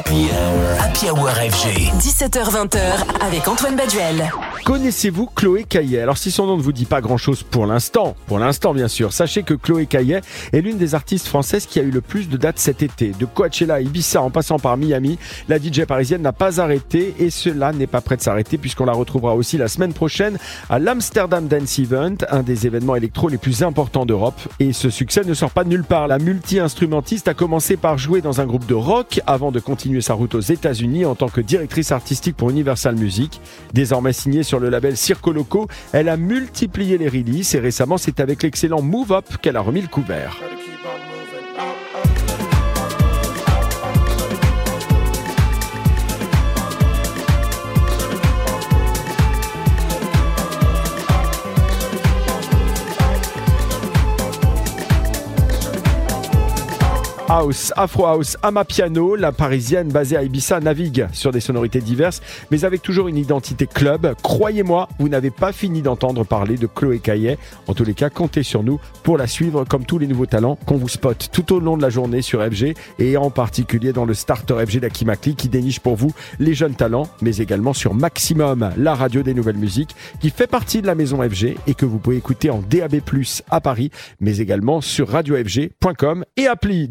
Happy Hour. Happy Hour FG. 17h20h avec Antoine Baduel. Connaissez-vous Chloé Caillet? Alors si son nom ne vous dit pas grand-chose pour l'instant, pour l'instant bien sûr, sachez que Chloé Caillet est l'une des artistes françaises qui a eu le plus de dates cet été. De Coachella à Ibiza en passant par Miami, la DJ parisienne n'a pas arrêté et cela n'est pas prêt de s'arrêter puisqu'on la retrouvera aussi la semaine prochaine à l'Amsterdam Dance Event, un des événements électro les plus importants d'Europe. Et ce succès ne sort pas de nulle part. La multi-instrumentiste a commencé par jouer dans un groupe de rock avant de continuer sa route aux États-Unis en tant que directrice artistique pour Universal Music. Désormais signée sur le label Circo Loco, elle a multiplié les releases et récemment c'est avec l'excellent Move Up qu'elle a remis le couvert. House, Afro House, Amapiano, la parisienne basée à Ibiza navigue sur des sonorités diverses, mais avec toujours une identité club. Croyez-moi, vous n'avez pas fini d'entendre parler de Chloé Caillet. En tous les cas, comptez sur nous pour la suivre comme tous les nouveaux talents qu'on vous spot tout au long de la journée sur FG et en particulier dans le starter FG d'Akimakli qui déniche pour vous les jeunes talents, mais également sur Maximum, la radio des nouvelles musiques qui fait partie de la maison FG et que vous pouvez écouter en DAB+ à Paris, mais également sur radiofg.com et appli.